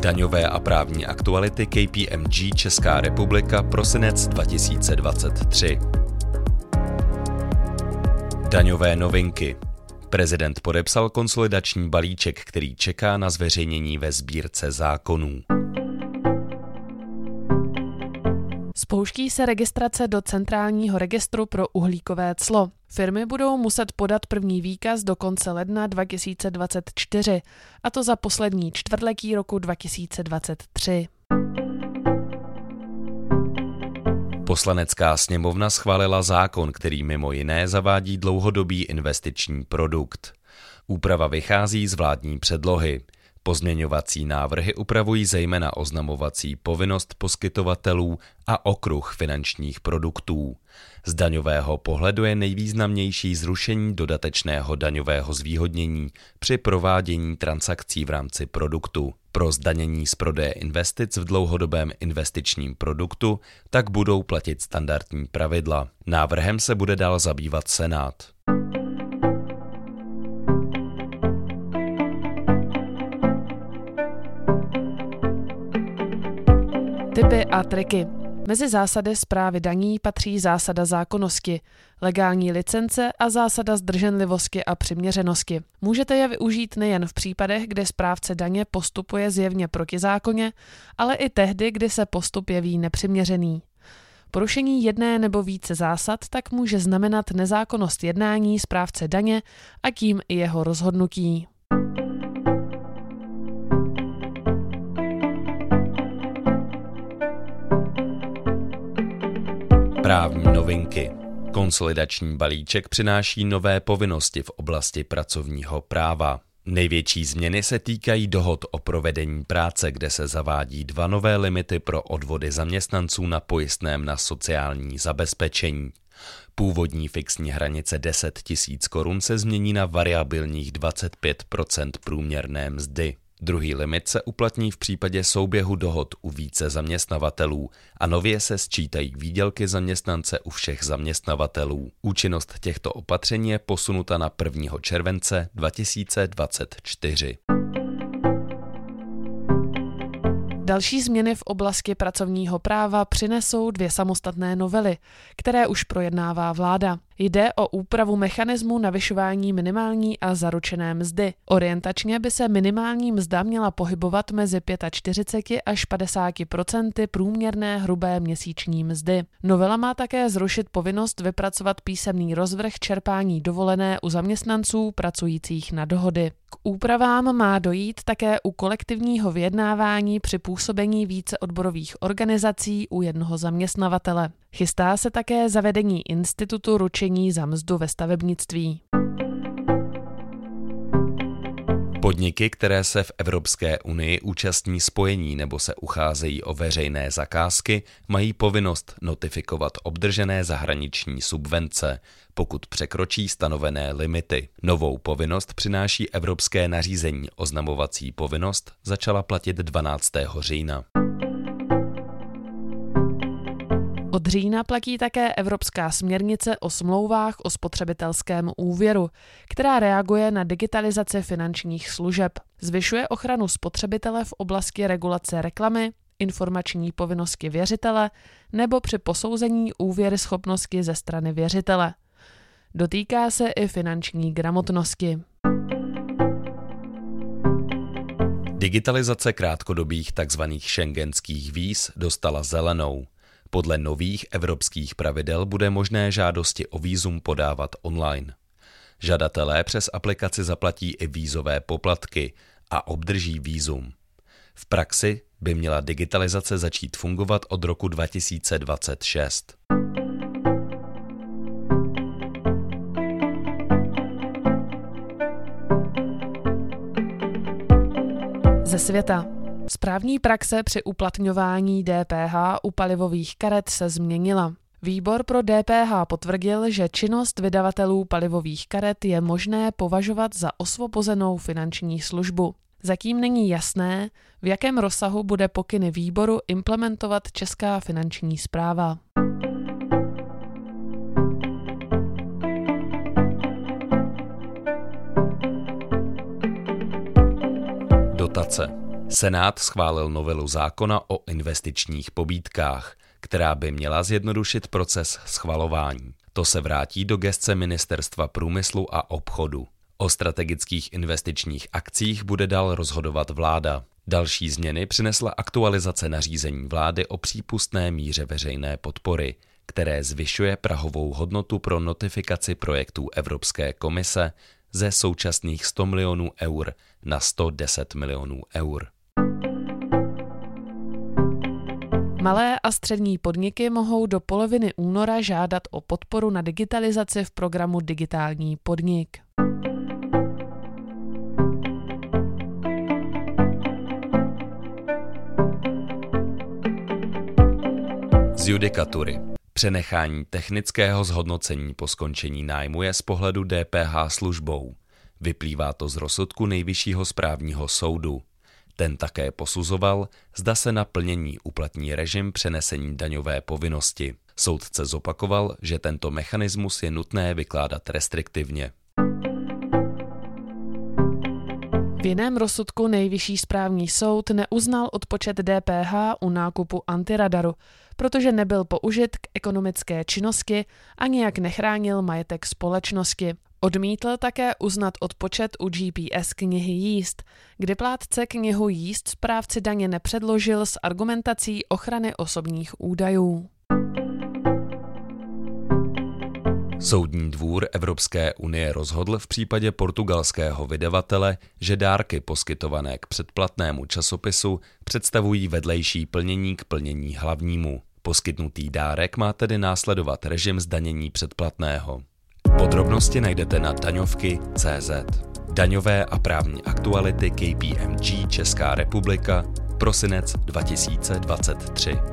Daňové a právní aktuality KPMG Česká republika prosinec 2023. Daňové novinky. Prezident podepsal konsolidační balíček, který čeká na zveřejnění ve sbírce zákonů. Spouští se registrace do Centrálního registru pro uhlíkové clo. Firmy budou muset podat první výkaz do konce ledna 2024, a to za poslední čtvrtletí roku 2023. Poslanecká sněmovna schválila zákon, který mimo jiné zavádí dlouhodobý investiční produkt. Úprava vychází z vládní předlohy. Pozměňovací návrhy upravují zejména oznamovací povinnost poskytovatelů a okruh finančních produktů. Z daňového pohledu je nejvýznamnější zrušení dodatečného daňového zvýhodnění při provádění transakcí v rámci produktu. Pro zdanění z prodeje investic v dlouhodobém investičním produktu tak budou platit standardní pravidla. Návrhem se bude dál zabývat Senát. Typy a triky. Mezi zásady zprávy daní patří zásada zákonnosti, legální licence a zásada zdrženlivosti a přiměřenosti. Můžete je využít nejen v případech, kdy správce daně postupuje zjevně protizákonně, ale i tehdy, kdy se postup jeví nepřiměřený. Porušení jedné nebo více zásad tak může znamenat nezákonnost jednání správce daně a tím i jeho rozhodnutí. Právní novinky. Konsolidační balíček přináší nové povinnosti v oblasti pracovního práva. Největší změny se týkají dohod o provedení práce, kde se zavádí dva nové limity pro odvody zaměstnanců na pojistném na sociální zabezpečení. Původní fixní hranice 10 000 korun se změní na variabilních 25% průměrné mzdy. Druhý limit se uplatní v případě souběhu dohod u více zaměstnavatelů a nově se sčítají výdělky zaměstnance u všech zaměstnavatelů. Účinnost těchto opatření je posunuta na 1. července 2024. Další změny v oblasti pracovního práva přinesou dvě samostatné novely, které už projednává vláda. Jde o úpravu mechanismu navyšování minimální a zaručené mzdy. Orientačně by se minimální mzda měla pohybovat mezi 45 až 50% průměrné hrubé měsíční mzdy. Novela má také zrušit povinnost vypracovat písemný rozvrh čerpání dovolené u zaměstnanců pracujících na dohody. K úpravám má dojít také u kolektivního vyjednávání při působení více odborových organizací u jednoho zaměstnavatele. Chystá se také zavedení institutu ručení za mzdu ve stavebnictví. Podniky, které se v Evropské unii účastní spojení nebo se ucházejí o veřejné zakázky, mají povinnost notifikovat obdržené zahraniční subvence, pokud překročí stanovené limity. Novou povinnost přináší Evropské nařízení. Oznamovací povinnost začala platit 12. října. Od října platí také Evropská směrnice o smlouvách o spotřebitelském úvěru, která reaguje na digitalizaci finančních služeb. Zvyšuje ochranu spotřebitele v oblasti regulace reklamy, informační povinnosti věřitele nebo při posouzení úvěry schopnosti ze strany věřitele. Dotýká se i finanční gramotnosti. Digitalizace krátkodobých tzv. šengenských víz dostala zelenou. Podle nových evropských pravidel bude možné žádosti o vízum podávat online. Žadatelé přes aplikaci zaplatí i vízové poplatky a obdrží vízum. V praxi by měla digitalizace začít fungovat od roku 2026. Ze světa. Správní praxe při uplatňování DPH u palivových karet se změnila. Výbor pro DPH potvrdil, že činnost vydavatelů palivových karet je možné považovat za osvobozenou finanční službu. Zatím není jasné, v jakém rozsahu bude pokyny výboru implementovat Česká finanční zpráva. Dotace. Senát schválil novelu zákona o investičních pobídkách, která by měla zjednodušit proces schvalování. To se vrátí do gestce Ministerstva průmyslu a obchodu. O strategických investičních akcích bude dál rozhodovat vláda. Další změny přinesla aktualizace nařízení vlády o přípustné míře veřejné podpory, které zvyšuje prahovou hodnotu pro notifikaci projektů Evropské komise ze současných 100 milionů eur na 110 milionů eur. Malé a střední podniky mohou do poloviny února žádat o podporu na digitalizaci v programu Digitální podnik. Z judikatury. Přenechání technického zhodnocení po skončení nájmu je z pohledu DPH službou. Vyplývá to z rozsudku Nejvyššího správního soudu. Ten také posuzoval, zda se na plnění uplatní režim přenesení daňové povinnosti. Soudce zopakoval, že tento mechanismus je nutné vykládat restriktivně. V jiném rozsudku nejvyšší správní soud neuznal odpočet DPH u nákupu antiradaru, protože nebyl použit k ekonomické činnosti a nijak nechránil majetek společnosti. Odmítl také uznat odpočet u GPS knihy jíst, kdy plátce knihu jíst správci daně nepředložil s argumentací ochrany osobních údajů. Soudní dvůr Evropské unie rozhodl v případě portugalského vydavatele, že dárky poskytované k předplatnému časopisu představují vedlejší plnění k plnění hlavnímu. Poskytnutý dárek má tedy následovat režim zdanění předplatného. Podrobnosti najdete na daňovky.cz. Daňové a právní aktuality KPMG Česká republika, prosinec 2023.